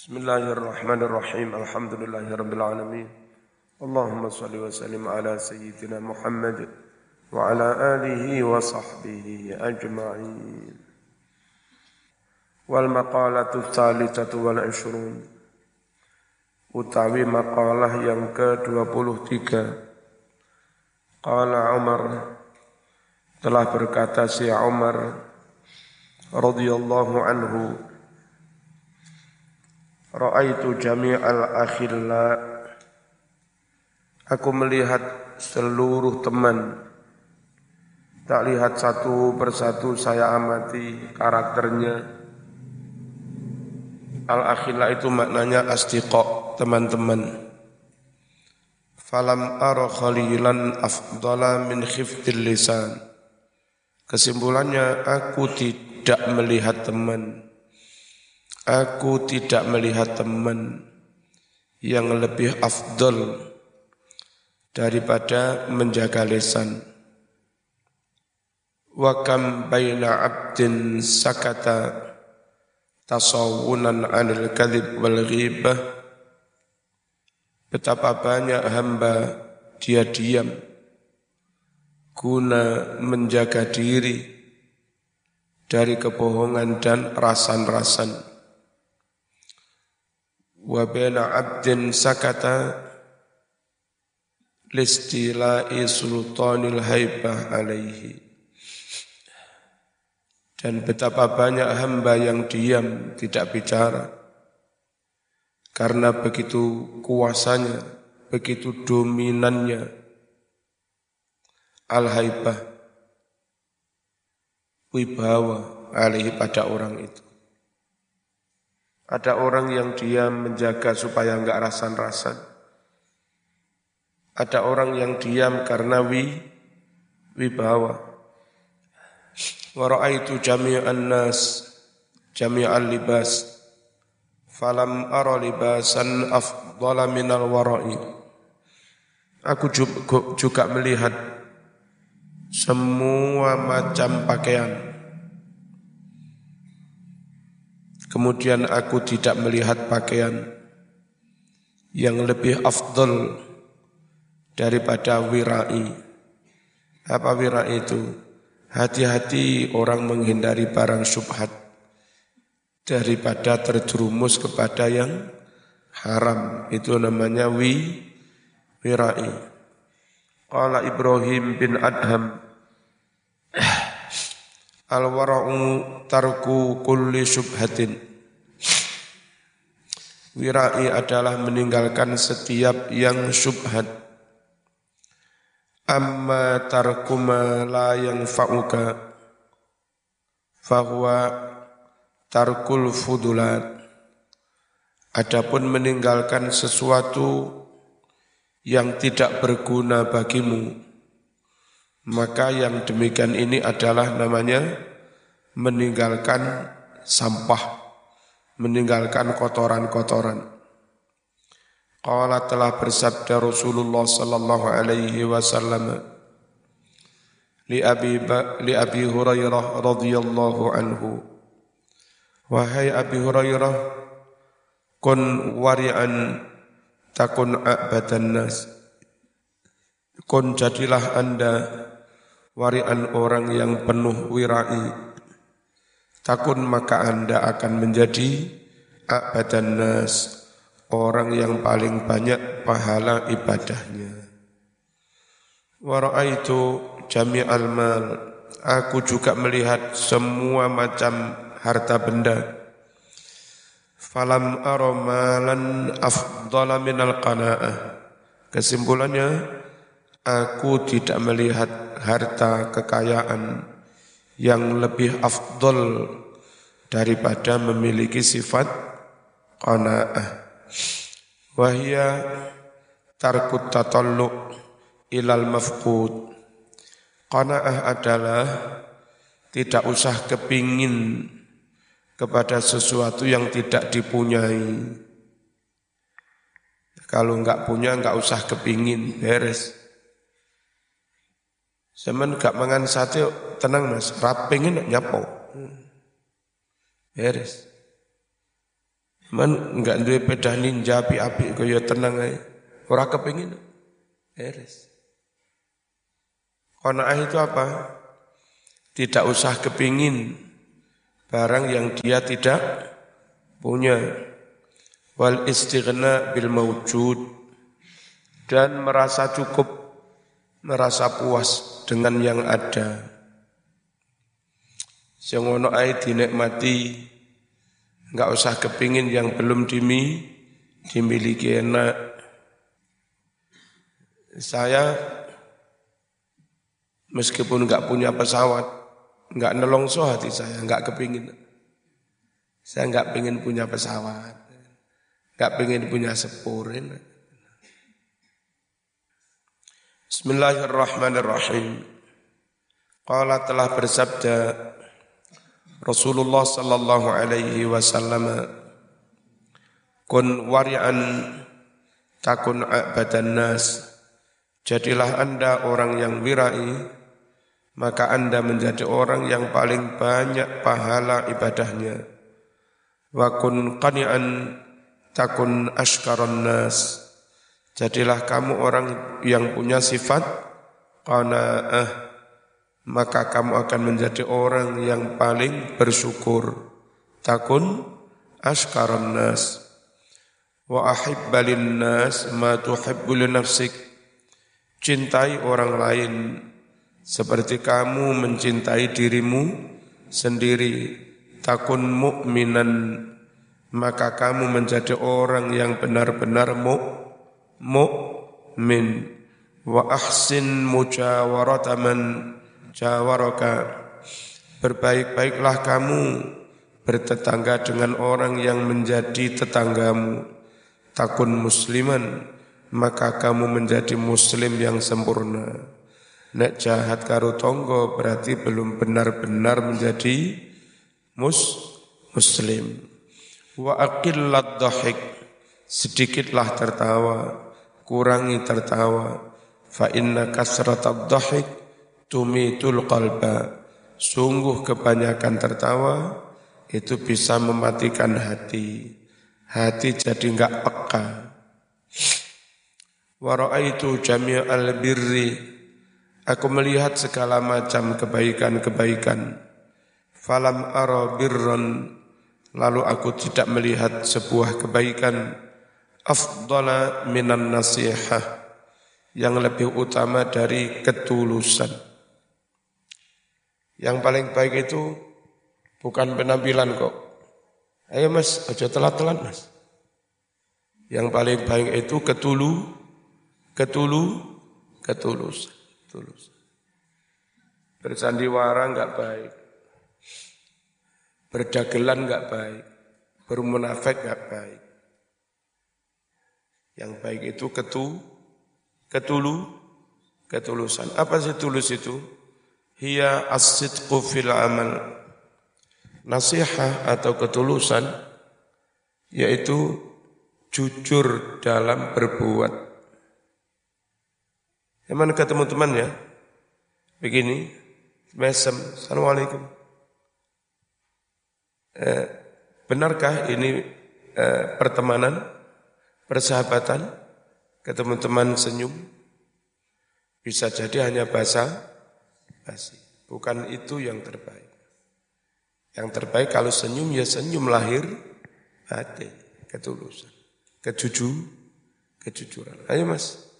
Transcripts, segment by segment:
Bismillahirrahmanirrahim. Alhamdulillahirabbil alamin. Allahumma salli wa sallim ala sayyidina Muhammad wa ala alihi wa sahbihi ajma'in. Wal maqalatu tsalitsatu wal 20 utawi maqalah yang ke-23 Qala Umar telah berkata si Umar radhiyallahu anhu Ra'aitu jami'al akhilla. Aku melihat seluruh teman. Tak lihat satu persatu saya amati karakternya. Al-akhilla itu maknanya astiqo teman-teman. Falam ara khalilan afdala min khiftil lisan. Kesimpulannya aku tidak melihat teman Aku tidak melihat teman yang lebih afdol daripada menjaga lesan. Wa kam baina abdin sakata tasawunan anil kadhib wal ghibah Betapa banyak hamba dia diam guna menjaga diri dari kebohongan dan rasan-rasan wa baina abdin sakata listila'i sultanil haibah alaihi. Dan betapa banyak hamba yang diam tidak bicara. Karena begitu kuasanya begitu dominannya al-haibah wibawa alaihi pada orang itu ada orang yang dia menjaga supaya enggak rasan-rasan. Ada orang yang diam karena wi wibawa. Wa ra'aitu jami'an nas jami'al libas falam ara libasan afdala minal wara'i. Aku juga melihat semua macam pakaian Kemudian aku tidak melihat pakaian yang lebih afdol daripada wirai. Apa wirai itu? Hati-hati orang menghindari barang subhat daripada terjerumus kepada yang haram. Itu namanya wi wirai. Qala Ibrahim bin Adham Al-wara'u tarku kulli subhatin. Wirai adalah meninggalkan setiap yang subhat. Amma tarku ma la yang fa'uka. Fahuwa tarkul fudulat. Adapun meninggalkan sesuatu yang tidak berguna bagimu, maka yang demikian ini adalah namanya meninggalkan sampah, meninggalkan kotoran-kotoran. Qala telah bersabda Rasulullah sallallahu alaihi wasallam li Abi li Abi Hurairah radhiyallahu anhu Wahai Abi Hurairah kun wari'an takun a'badan nas kun jadilah Anda warian orang yang penuh wirai. Takun maka Anda akan menjadi abadan nas, orang yang paling banyak pahala ibadahnya. itu jami'al mal, aku juga melihat semua macam harta benda. Falam aromalan afdala minal qana'ah. Kesimpulannya, aku tidak melihat harta kekayaan yang lebih afdol daripada memiliki sifat qanaah. Wahia tarkut tatallu ilal mafqud. Qanaah adalah tidak usah kepingin kepada sesuatu yang tidak dipunyai. Kalau enggak punya enggak usah kepingin, beres. Semen gak mangan sate tenang mas, rapingin nyapo. Beres. Man enggak duwe pedah ninja api-api kaya tenang ae. Ora kepengin. Eres. Qanaah itu apa? Tidak usah kepingin barang yang dia tidak punya. Wal istighna bil mawjud dan merasa cukup, merasa puas dengan yang ada. Sing ono ae dinikmati, enggak usah kepingin yang belum dimi, dimiliki enak. Saya Meskipun nggak punya pesawat, nggak nelongso hati saya, nggak kepingin. Saya nggak pingin punya pesawat, nggak pingin punya sepurin. Bismillahirrahmanirrahim. Qala telah bersabda Rasulullah sallallahu alaihi wasallam kun wari'an takun abadan nas jadilah anda orang yang wirai maka Anda menjadi orang yang paling banyak pahala ibadahnya. Wa kun qani'an takun ashkaron nas. Jadilah kamu orang yang punya sifat qana'ah, maka kamu akan menjadi orang yang paling bersyukur. Takun ashkaron nas. Wa ahibbalin nas ma tuhibbu nafsik. Cintai orang lain seperti kamu mencintai dirimu sendiri takun mukminan maka kamu menjadi orang yang benar-benar mu mukmin wa ahsin mujawarataman jawaraka. Berbaik-baiklah kamu bertetangga dengan orang yang menjadi tetanggamu. Takun musliman maka kamu menjadi muslim yang sempurna. Nek jahat karo tonggo berarti belum benar-benar menjadi mus muslim. Wa aqillat dhahik sedikitlah tertawa, kurangi tertawa. Fa inna kasratad dhahik tumitul qalba. Sungguh kebanyakan tertawa itu bisa mematikan hati. Hati jadi enggak peka. Wa raaitu jami'al birri Aku melihat segala macam kebaikan-kebaikan. Falam ara birron, lalu aku tidak melihat sebuah kebaikan afdala minan nasihah yang lebih utama dari ketulusan. Yang paling baik itu bukan penampilan kok. Ayo mas, aja telat-telat mas. Yang paling baik itu ketulu, ketulu, ketulusan tulus. Bersandiwara enggak baik. Berdagelan enggak baik. Bermunafik enggak baik. Yang baik itu ketu, ketulu, ketulusan. Apa sih tulus itu? Hiya as-sidqu fil amal. Nasihat atau ketulusan yaitu jujur dalam berbuat Emang ketemu teman ya? Begini, mesem, Assalamualaikum. Eh, benarkah ini eh, pertemanan, persahabatan, ketemu teman senyum? Bisa jadi hanya bahasa basi. Bukan itu yang terbaik. Yang terbaik kalau senyum ya senyum lahir hati, ketulusan, kejujur, kejujuran. Ayo mas.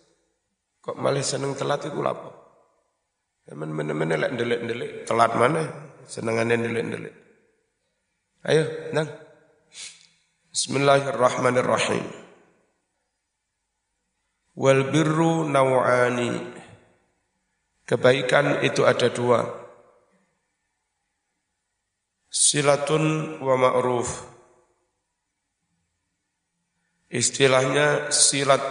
Kok malah seneng telat itu lapo? Teman mana-mana lek ndelik-ndelik, telat mana? Senengannya ndelik-ndelik. Ayo, nang. Bismillahirrahmanirrahim. Wal birru naw'ani. Kebaikan itu ada dua. Silatun wa ma'ruf. Istilahnya silat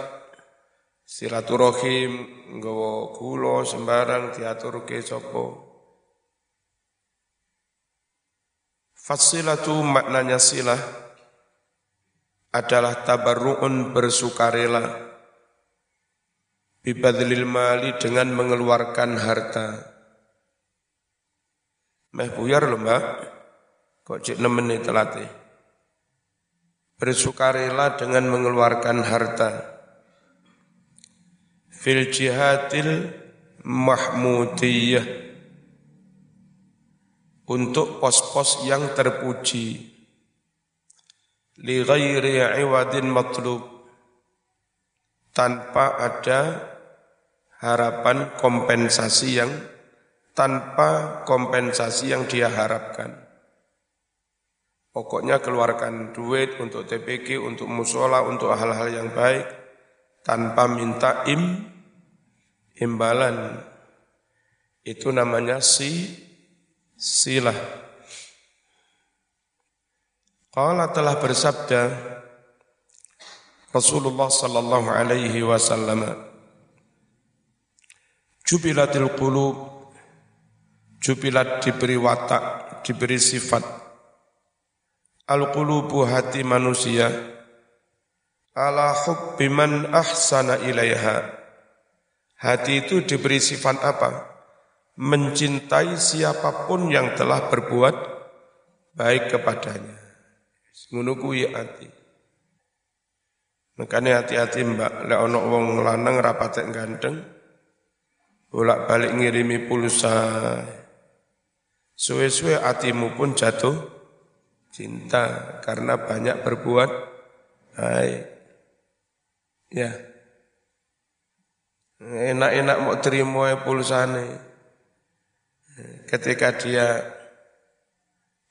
silaturahim nggawa kula sembarang diaturke sapa Fasilatu maknanya silah adalah tabarru'un bersukarela bibadlil mali dengan mengeluarkan harta. Meh buyar lho mbak, kok cik nemen telat bersukarela dengan mengeluarkan harta. Fil jihadil mahmudiyah. Untuk pos-pos yang terpuji. Li ghairi iwadin matlub. Tanpa ada harapan kompensasi yang tanpa kompensasi yang dia harapkan. Pokoknya keluarkan duit untuk TPG, untuk musola, untuk hal-hal yang baik, tanpa minta im, imbalan. Itu namanya si, silah. Qala telah bersabda Rasulullah sallallahu alaihi wasallam Jubilatil qulub Jubilat diberi watak, diberi sifat Al-qulubu hati manusia ala hubbi man ahsana ilaiha. Hati itu diberi sifat apa? Mencintai siapa pun yang telah berbuat baik kepadanya. Menunggu hati. Makanya hati-hati mbak, lek ono wong lanang rapatek ganteng, bolak balik ngirimi pulsa, suwe-suwe hatimu pun jatuh cinta karena banyak berbuat baik. Ya. Enak-enak mau terima pulsane. Ketika dia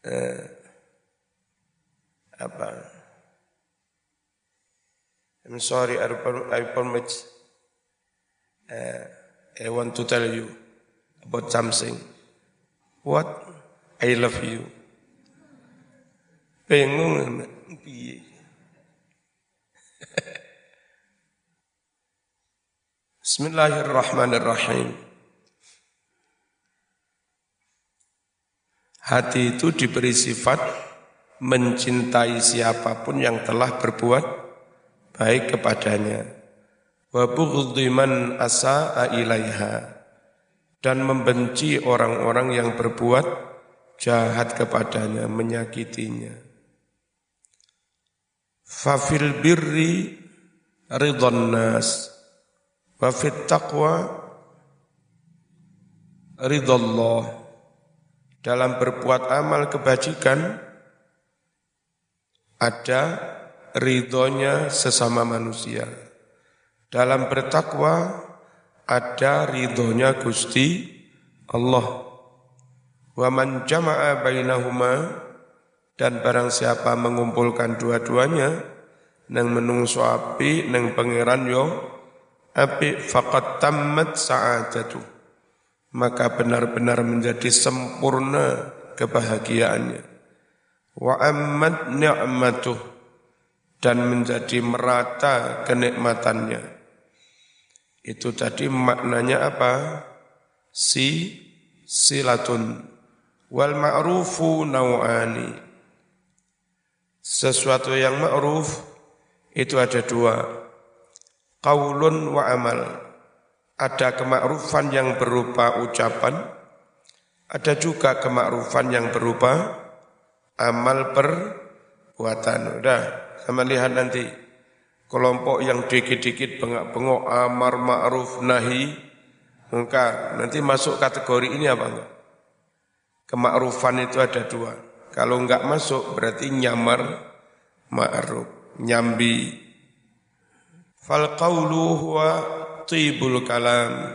eh, apa? I'm sorry, I promise. Uh, I want to tell you about something. What? I love you. Bingung piye. Bismillahirrahmanirrahim. Hati itu diberi sifat mencintai siapa pun yang telah berbuat baik kepadanya. Wa man asa'a ilaiha. Dan membenci orang-orang yang berbuat jahat kepadanya, menyakitinya. Fafil birri ridhan nas. Wa fit taqwa ridallah. Dalam berbuat amal kebajikan ada ridhonya sesama manusia dalam bertakwa ada ridhonya Gusti Allah. Wa man jama'a bainahuma dan barang siapa mengumpulkan dua-duanya nang menungso api nang pangeran yo api faqat tammat sa'adatu. Maka benar-benar menjadi sempurna kebahagiaannya. Wa ammat ni'matuh dan menjadi merata kenikmatannya itu tadi maknanya apa si silatun wal ma'rufu nau'ani sesuatu yang ma'ruf itu ada dua. Qaulun wa amal. Ada kemakrufan yang berupa ucapan, ada juga kemakrufan yang berupa amal perbuatan. Udah, sama lihat nanti kelompok yang dikit-dikit bengak-bengok amar ma'ruf nahi mungkar. Nanti masuk kategori ini apa enggak? Kemakrufan itu ada dua kalau enggak masuk berarti nyamar ma'ruf, nyambi. Fal qawlu huwa tibul kalam.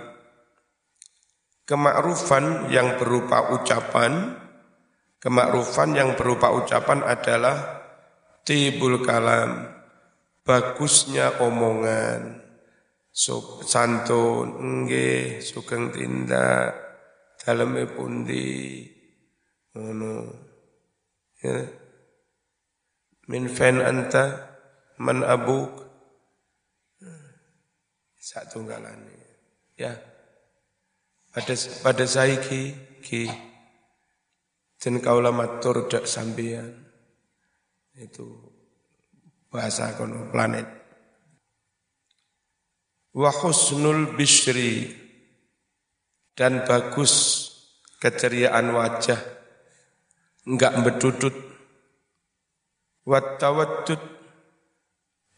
Kemakrufan yang berupa ucapan, kemakrufan yang berupa ucapan adalah tibul kalam, bagusnya omongan, santun, nggih, sugeng tindak, daleme pundi, ngono. Ya. min anta man abuk. Satu galane ya. Pada pada saya ki ki dan kaula matur dak sampeyan. Itu bahasa kono planet wa husnul bishri dan bagus keceriaan wajah enggak bedudut wat tawaddud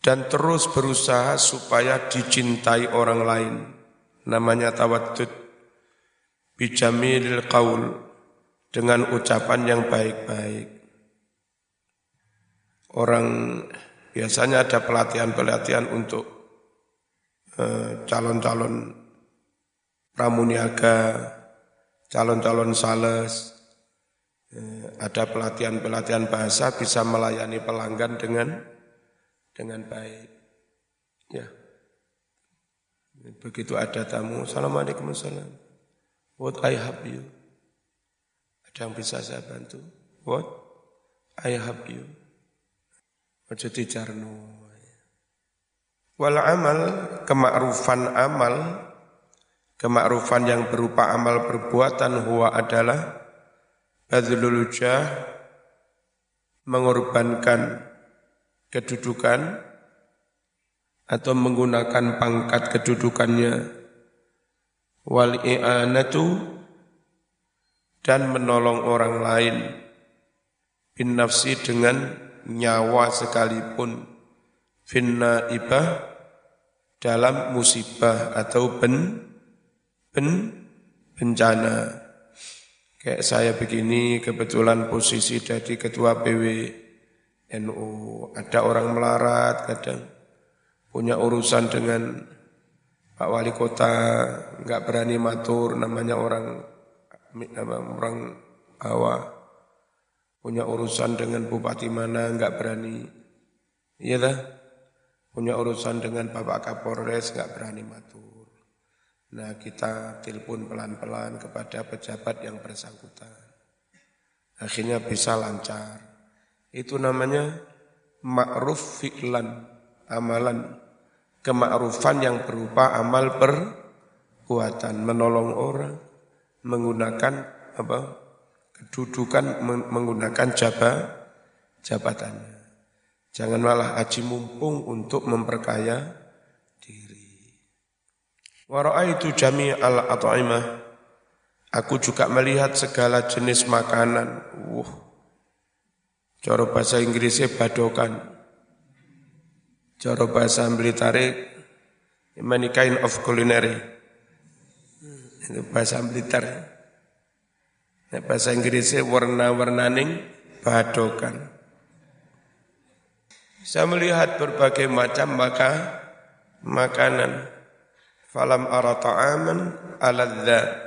dan terus berusaha supaya dicintai orang lain. Namanya tawaddud. Bijamilil qaul dengan ucapan yang baik-baik. Orang biasanya ada pelatihan-pelatihan untuk eh, calon-calon pramuniaga, calon-calon sales, eh, ada pelatihan-pelatihan bahasa bisa melayani pelanggan dengan dengan baik. Ya. Begitu ada tamu, Assalamualaikum warahmatullahi What I help you? Ada yang bisa saya bantu? What? I help you. Ojo dijarno. Wal amal, kemakrufan amal, kemakrufan yang berupa amal perbuatan huwa adalah badlul mengorbankan kedudukan atau menggunakan pangkat kedudukannya wal i'anatu dan menolong orang lain bin nafsi dengan nyawa sekalipun finna ibah dalam musibah atau ben ben bencana. Kayak saya begini kebetulan posisi jadi ketua PW NU ada orang melarat kadang punya urusan dengan Pak Wali Kota nggak berani matur namanya orang orang bawah punya urusan dengan bupati mana nggak berani. Iya lah punya urusan dengan Bapak Kapolres nggak berani matur. Nah kita telepon pelan-pelan kepada pejabat yang bersangkutan. Akhirnya bisa lancar. Itu namanya ma'ruf fi'lan amalan. Kemakrufan yang berupa amal perbuatan, menolong orang, menggunakan apa kedudukan menggunakan jabah jabatannya. Jangan malah aji mumpung untuk memperkaya diri. itu jami al at'imah. Aku juga melihat segala jenis makanan. Wuh. Cara bahasa Inggrisnya badokan Cara bahasa tarik many kind of culinary. Itu bahasa Blitar. Bahasa Inggrisnya warna-warnaning badokan. Saya melihat berbagai macam maka makanan. Falam ara ta'aman aladza.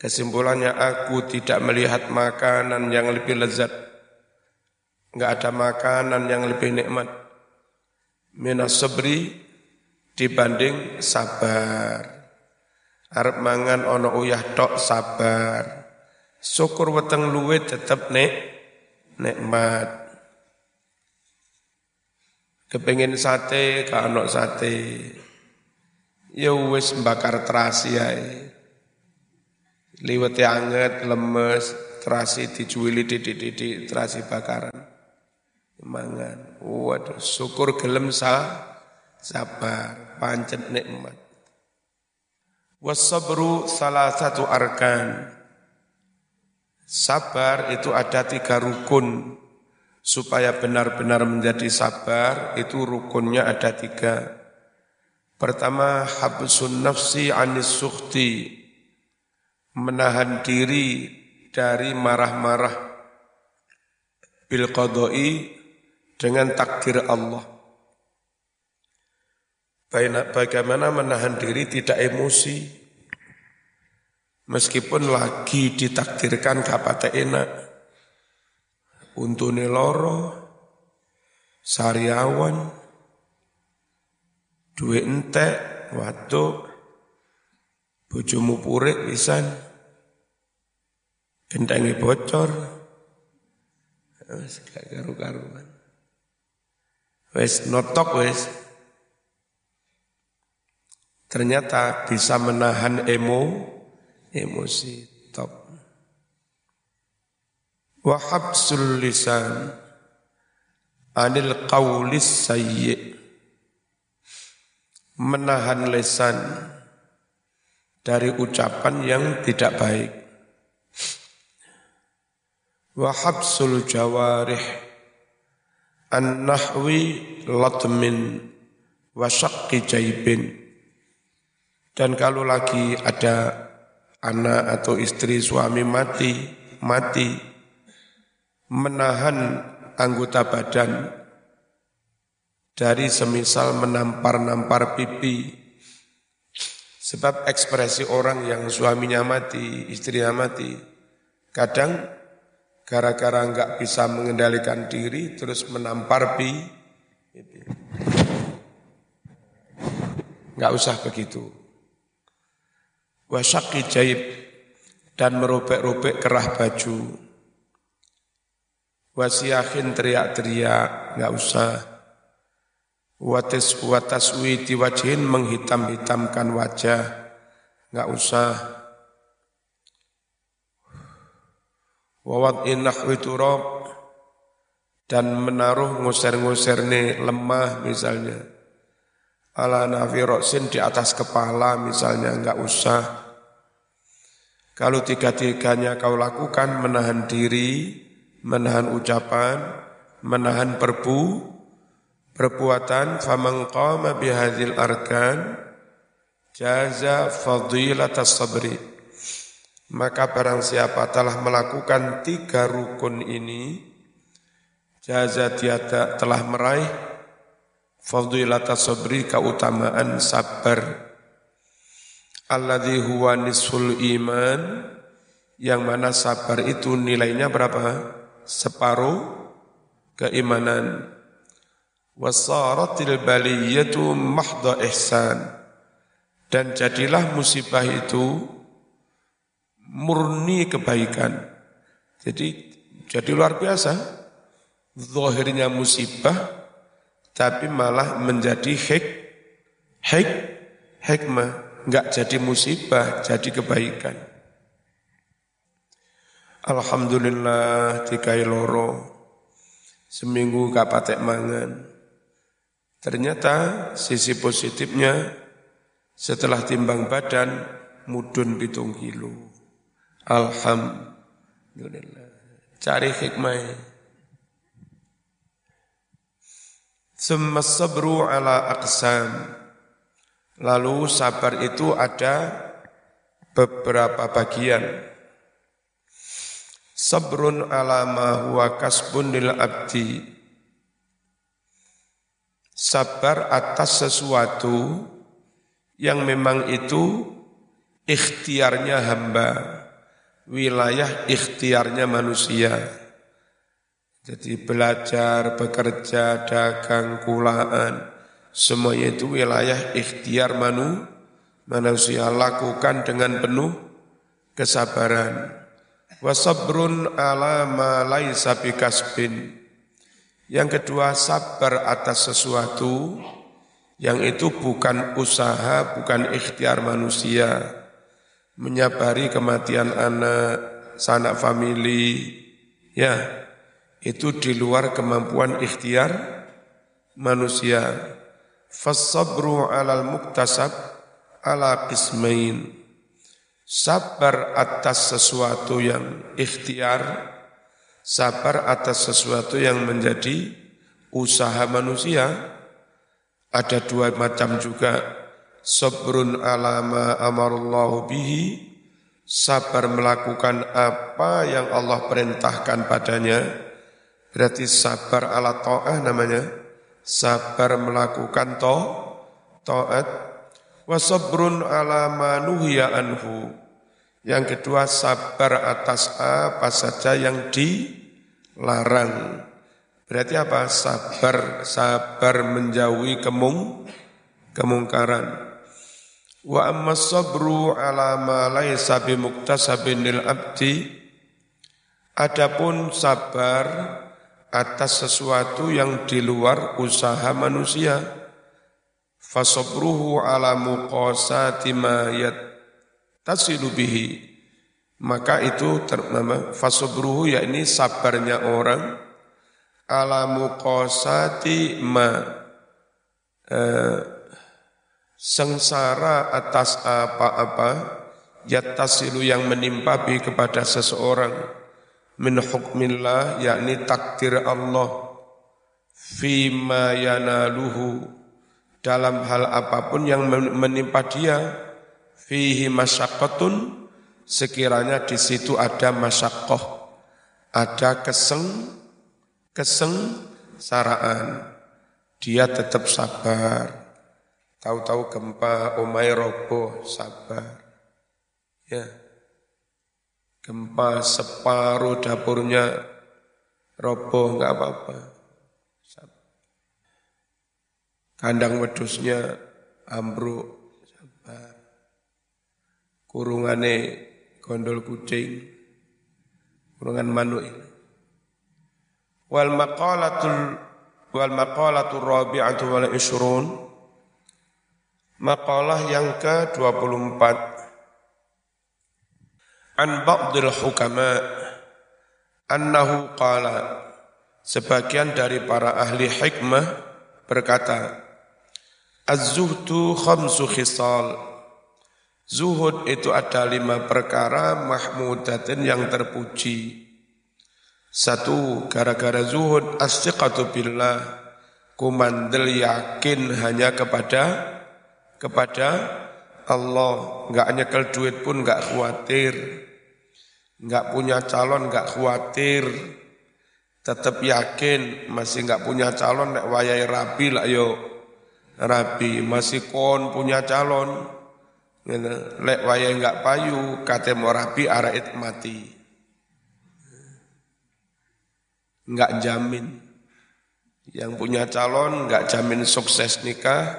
Kesimpulannya aku tidak melihat makanan yang lebih lezat. Enggak ada makanan yang lebih nikmat minas sabri dibanding sabar. Arab mangan ono uyah tok sabar. Syukur weteng luwe tetep nek nikmat. Kepengen sate ka ono sate. Ya wis bakar terasi ae. Liwete anget, lemes, terasi dicuwili titik-titik terasi bakaran mangan. Waduh, syukur gelem sa, sabar, pancet nikmat. Wasabru salah satu arkan. Sabar itu ada tiga rukun. Supaya benar-benar menjadi sabar, itu rukunnya ada tiga. Pertama, habsun nafsi anis sukti. Menahan diri dari marah-marah. Bil qadoi dengan takdir Allah. Bagaimana menahan diri tidak emosi, meskipun lagi ditakdirkan kapate enak, untune loro, sariawan, duit entek, waduk, bojomu purik pisan, gendangi bocor, gak karu-karuan. Wes notok wes. Ternyata bisa menahan emo, emosi top. Wahab lisan anil qawlis sayyi. Menahan lesan dari ucapan yang tidak baik. Wahab jawarih An-nahwi latmin wa syaqqi jaibin. Dan kalau lagi ada anak atau istri suami mati, mati, menahan anggota badan dari semisal menampar-nampar pipi. Sebab ekspresi orang yang suaminya mati, istrinya mati, kadang gara-gara nggak bisa mengendalikan diri terus menampar pi, nggak usah begitu. Wasyaki jaib dan merobek-robek kerah baju. Wasiyahin teriak-teriak, nggak usah. Watas wataswi wajhin menghitam-hitamkan wajah nggak usah. Wawat turab dan menaruh nguser-nguser nih lemah misalnya ala nafi roksin di atas kepala misalnya nggak usah. Kalau tiga-tiganya kau lakukan menahan diri menahan ucapan menahan perbu perbuatan faman qama arkan jaza fadilatas sabri. Maka barang siapa telah melakukan tiga rukun ini jaza tiada telah meraih fadilatas sabri keutamaan sabar. Alladhi huwa nisful iman yang mana sabar itu nilainya berapa? Separuh keimanan. Wasaratil baliyatu mahdha ihsan. Dan jadilah musibah itu murni kebaikan. Jadi jadi luar biasa. Zahirnya musibah tapi malah menjadi hik hik hikmah enggak jadi musibah jadi kebaikan Alhamdulillah dikai loro seminggu gak patek mangan Ternyata sisi positifnya setelah timbang badan mudun pitung kilo. Alhamdulillah. Cari hikmah. Summa sabru ala aqsam. Lalu sabar itu ada beberapa bagian. Sabrun ala ma huwa kasbun lil abdi sabar atas sesuatu yang memang itu ikhtiarnya hamba, wilayah ikhtiarnya manusia. Jadi belajar, bekerja, dagang, kulaan, semuanya itu wilayah ikhtiar manu, manusia lakukan dengan penuh kesabaran. Wasabrun ala ma laisa bikasbin yang kedua, sabar atas sesuatu yang itu bukan usaha, bukan ikhtiar manusia. Menyabari kematian anak, sanak famili, ya, itu di luar kemampuan ikhtiar manusia. Fasabru alal muktasab ala qismain. Sabar atas sesuatu yang ikhtiar, sabar atas sesuatu yang menjadi usaha manusia. Ada dua macam juga. Sabrun alama amarullahu bihi. Sabar melakukan apa yang Allah perintahkan padanya. Berarti sabar ala ta'ah namanya. Sabar melakukan to, ta'at. Wasabrun alama nuhiya anhu yang kedua sabar atas apa saja yang dilarang. Berarti apa? Sabar, sabar menjauhi kemung, kemungkaran. Wa amma sabru ala ma laisa bimuktasabin lil abdi. Adapun sabar atas sesuatu yang di luar usaha manusia. Fasabruhu ala muqasati ma yat tasilu bihi maka itu ternama fasabruhu yakni sabarnya orang ala muqasati ma eh, sengsara atas apa-apa yattasilu yang menimpa bi kepada seseorang min hukmillah yakni takdir Allah fima yanaluhu dalam hal apa pun yang menimpa dia fihi masyaqqatun sekiranya di situ ada masyaqqah ada keseng keseng saraan. Dia tetap sabar. Tahu-tahu gempa omai roboh sabar. Ya gempa separuh dapurnya. Roboh nggak apa-apa. Kandang wedusnya ambruk. Sabar kurungane gondol kucing. Kurungan manuk ini. Wal maqalatul wal maqalatul rabi'atu wal ishrun. Maqalah yang ke-24 an ba'dil hukama annahu qala sebagian dari para ahli hikmah berkata Az-zuhdu khamsu khisal. Zuhud itu ada lima perkara mahmudatin yang terpuji. Satu, gara-gara zuhud astiqatu billah. Kumandel yakin hanya kepada kepada Allah. Enggak nyekel duit pun enggak khawatir. Enggak punya calon enggak khawatir. Tetap yakin masih enggak punya calon nek wayai rabi lah yo. Rabi masih kon punya calon. Lek waya enggak payu kate mau rabi araid mati. Enggak jamin. Yang punya calon enggak jamin sukses nikah.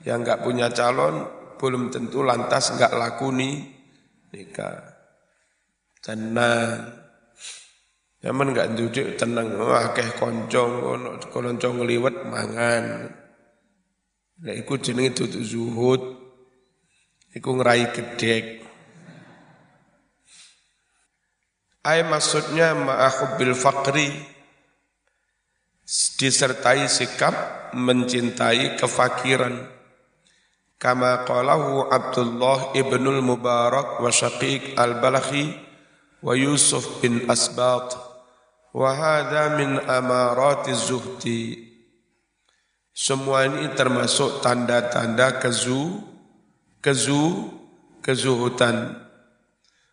Yang enggak punya calon belum tentu lantas enggak laku nih nikah tenang Zaman enggak duduk tenang, wah keh koncong, koncong ngeliwet mangan. Lah iku jenenge duduk zuhud. Iku ngerai gedek. Ay maksudnya ma'ahubbil faqri disertai sikap mencintai kefakiran. Kama qalahu Abdullah ibnul Mubarak wa Syaqiq al-Balakhi bin Asbat wa hadha min amarati zuhdi semua ini termasuk tanda-tanda kezu, kezu, kezuhutan.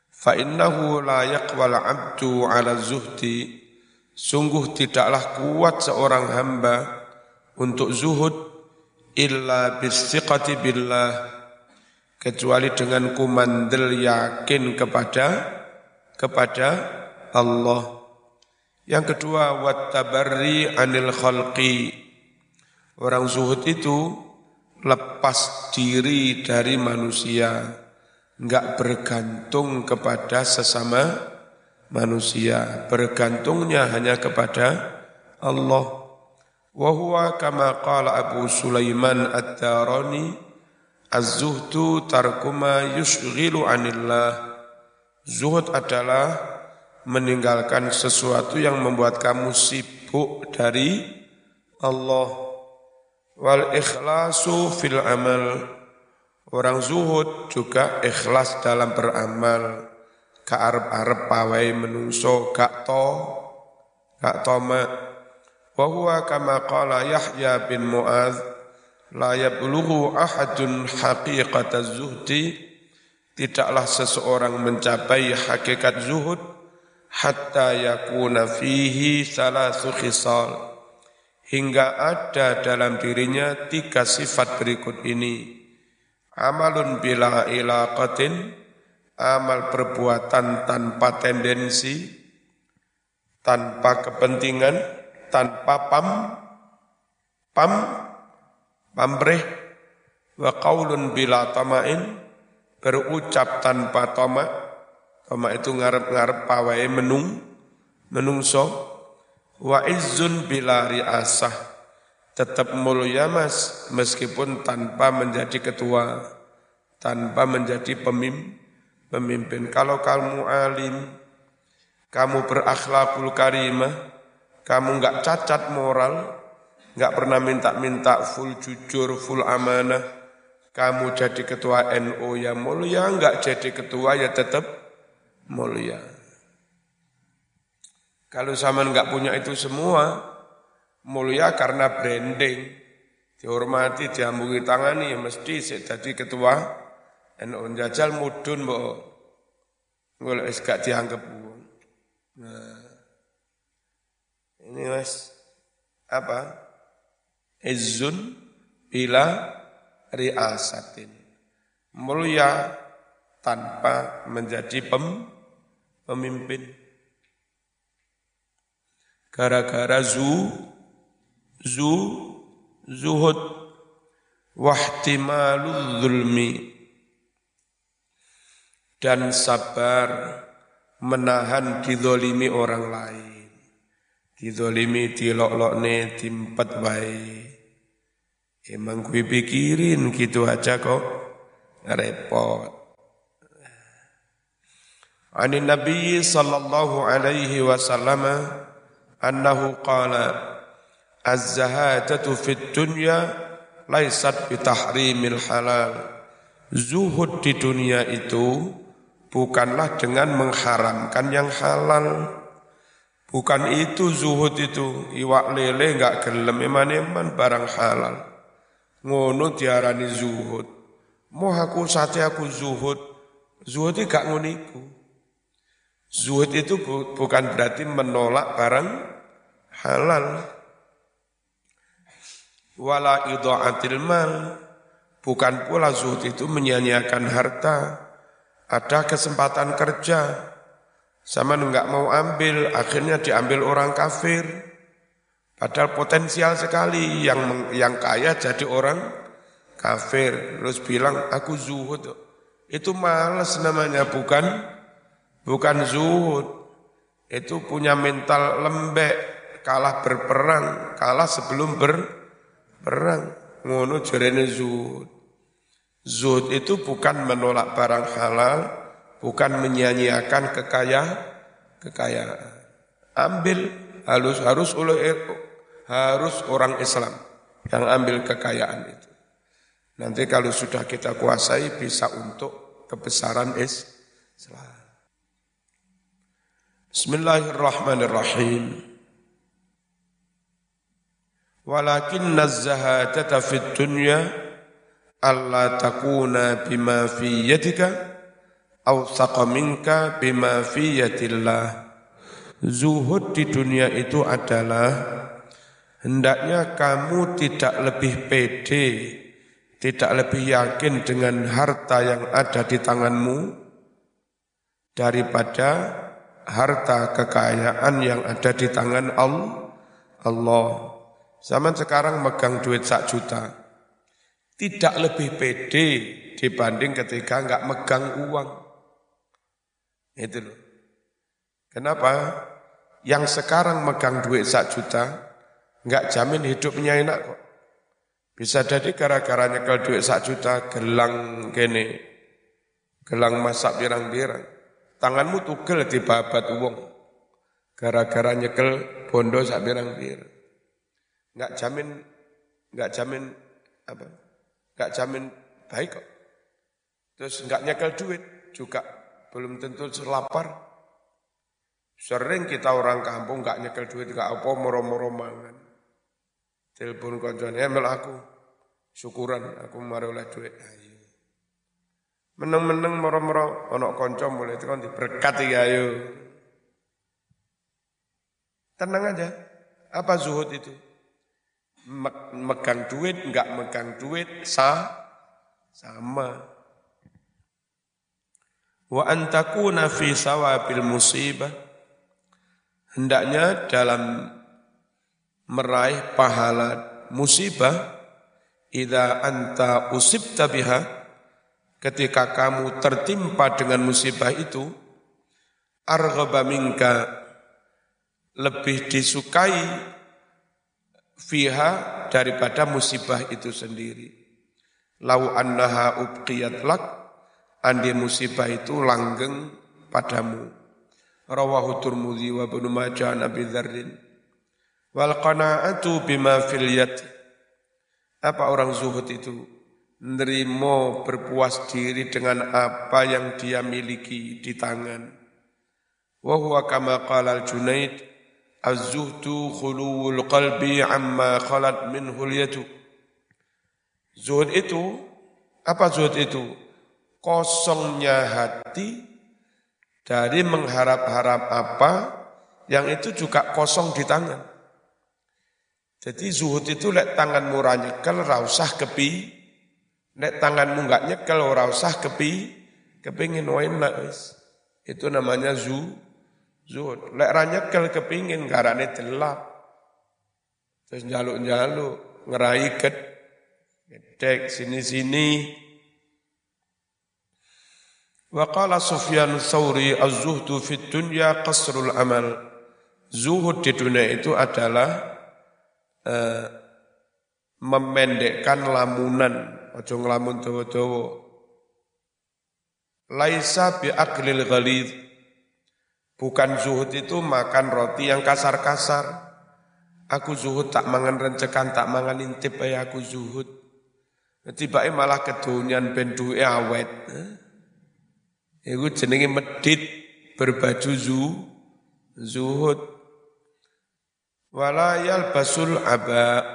Fa innahu la yaqwal abdu ala zuhdi. Sungguh tidaklah kuat seorang hamba untuk zuhud illa bistiqati billah kecuali dengan kumandel yakin kepada kepada Allah. Yang kedua wattabarri anil khalqi Orang zuhud itu lepas diri dari manusia, enggak bergantung kepada sesama manusia, bergantungnya hanya kepada Allah. Wa huwa kama qala Abu Sulaiman Ad-Darani Az-zuhdu tarkuma yushghilu anillah. Zuhud adalah meninggalkan sesuatu yang membuat kamu sibuk dari Allah. Wal ikhlasu fil amal. Orang zuhud juga ikhlas dalam beramal. Ka arep-arep pawai menungso gak to gak toma wa huwa kama qala Yahya bin Muadz la yablughu ahadun haqiqata zuhdi tidaklah seseorang mencapai hakikat zuhud hatta yakuna fihi salasu khisal hingga ada dalam dirinya tiga sifat berikut ini. Amalun bila ilaqatin, amal perbuatan tanpa tendensi, tanpa kepentingan, tanpa pam, pam, pamreh, wa qaulun bila tamain, berucap tanpa toma, toma itu ngarep-ngarep pawai menung, menungso, Wa izzun bila riasah. Tetap mulia mas, meskipun tanpa menjadi ketua, tanpa menjadi pemimpin. pemimpin. Kalau kamu alim, kamu berakhlakul karimah, kamu nggak cacat moral, nggak pernah minta-minta full jujur, full amanah, kamu jadi ketua NU ya mulia, nggak jadi ketua ya tetap mulia. Kalau zaman nggak punya itu semua, Mulia karena branding. Dihormati, diambungi tangani, ya mesti jadi ketua. Dan jajal mudun, mbok. Ngoleh gak dianggap Nah, ini mas apa? Izun bila riasatin. Mulia tanpa menjadi pem, pemimpin. Gara-gara zu, zu, zuhud, wahtimalul zulmi, dan sabar menahan didolimi orang lain. Didolimi, dilok-lokne, timpet wae. Emang gue pikirin gitu aja kok repot. Ani Nabi sallallahu alaihi wasallam annahu qala az-zahadatu fid dunya laisat bi tahrimil halal. Zuhud di dunia itu bukanlah dengan mengharamkan yang halal. Bukan itu zuhud itu, iwak lele enggak gelem eman-eman barang halal. Ngono diarani zuhud. Mau aku sate aku zuhud. Zuhud itu gak ngoniku. Zuhud itu bukan berarti menolak barang halal. Wala idha'atil mal. Bukan pula zuhud itu menyanyiakan harta ada kesempatan kerja, sama nggak mau ambil, akhirnya diambil orang kafir. Padahal potensial sekali yang yang kaya jadi orang kafir. Terus bilang aku zuhud. Itu males namanya bukan bukan zuhud. Itu punya mental lembek, kalah berperang, kalah sebelum berperang. Ngono jarene zuhud. Zuhud itu bukan menolak barang halal, bukan menyanyiakan kekayaan, kekayaan. Ambil harus harus oleh harus orang Islam yang ambil kekayaan itu. Nanti kalau sudah kita kuasai bisa untuk kebesaran Islam. Bismillahirrahmanirrahim. Walakin az-zahadata fid dunya alla takuna bima fi yadika awsaqa minka bima fi yadillah zuhud di dunia itu adalah hendaknya kamu tidak lebih pede tidak lebih yakin dengan harta yang ada di tanganmu daripada harta kekayaan yang ada di tangan Allah. Zaman sekarang megang duit sak juta tidak lebih pede dibanding ketika nggak megang uang. Itu loh. Kenapa? Yang sekarang megang duit sak juta, nggak jamin hidupnya enak kok. Bisa jadi gara-gara nyekel duit sak juta, gelang kene, gelang masak pirang-pirang. Tanganmu tugel di babat uang. Gara-gara nyekel bondo sak pirang-pirang. Nggak jamin, nggak jamin apa? Gak jamin baik kok. Terus nggak nyekel duit juga belum tentu selapar. Sering kita orang kampung nggak nyekel duit, nggak apa moro-moro mangan. Telepon koncoan, emel aku syukuran aku mari oleh duit. Ayo. Meneng-meneng moro-moro ono konco mulai itu kan diberkat ya ayo. Tenang aja. Apa zuhud itu? megang duit, enggak megang duit, sah, sama. Wa antakuna fi sawabil musibah. Hendaknya dalam meraih pahala musibah, idza anta usibta biha, ketika kamu tertimpa dengan musibah itu, arghaba minka lebih disukai fiha daripada musibah itu sendiri. Lau annaha ubqiyat lak, andi musibah itu langgeng padamu. Rawahu Turmudi wa Ibnu Majah Nabi Dzarrin. Wal qanaatu bima fil yad. Apa orang zuhud itu? Nerimo berpuas diri dengan apa yang dia miliki di tangan. Wa huwa kama qala al-Junaid Az-zuhdu khuluwul qalbi amma khalat minhul yadu. Zuhud itu, apa zuhud itu? Kosongnya hati dari mengharap-harap apa yang itu juga kosong di tangan. Jadi zuhud itu lek tanganmu ra nyekel ra usah kepi, lek tanganmu enggak nyekel ora usah kepi, kepingin wae wis. Itu namanya zu zuhud. Lek ra nyekel kepingin karane delap. Terus jaluk-jaluk ngerai ket gedek sini-sini. Wa qala Sufyan Thawri az-zuhdu fid dunya qasrul amal. Zuhud di dunia itu adalah uh, memendekkan lamunan, ojo ngelamun dawa-dawa. Laisa bi aklil ghalid. Bukan zuhud itu makan roti yang kasar-kasar. Aku zuhud tak mangan rencekan, tak mangan intip ya aku zuhud. Tiba malah kedunian ben duwe awet. Eh? Iku jenenge medit berbaju zu, zuhud. Wala basul aba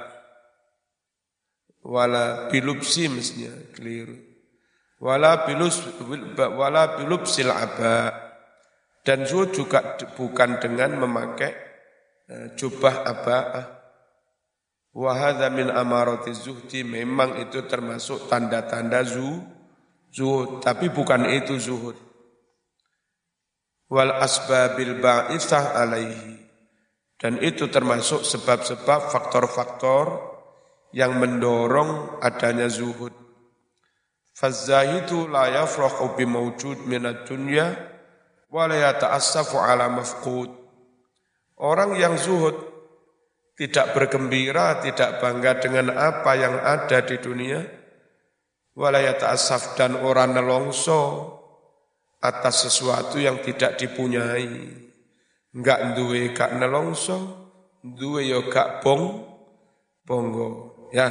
wala bilubsi mestinya keliru. Wala bilus wala bilubsil aba dan zuhud juga bukan dengan memakai eh, jubah abaah. Wahada min amarati zuhdi memang itu termasuk tanda-tanda zuhud zuhud, tapi bukan itu zuhud. Wal asbabil ba'ithah alaihi. Dan itu termasuk sebab-sebab faktor-faktor yang mendorong adanya zuhud. Fazzahidu la yafrahu bimawjud minad dunya wa la yata'assafu ala mafqud. Orang yang zuhud tidak bergembira, tidak bangga dengan apa yang ada di dunia, walayat asaf dan orang nelongso atas sesuatu yang tidak dipunyai. Enggak duwe gak nelongso, duwe yo gak bong, bonggo. Ya,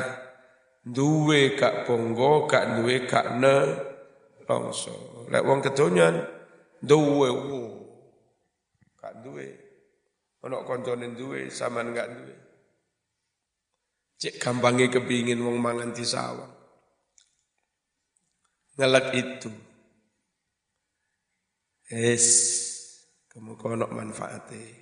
duwe gak bonggo, gak duwe gak nelongso. Lek wong kedonyan, duwe wo, gak duwe. Ono koncone duwe, sama enggak duwe. Cek gampangnya kepingin wong mangan di sawah ngelak itu. Es, kamu kono manfaatnya.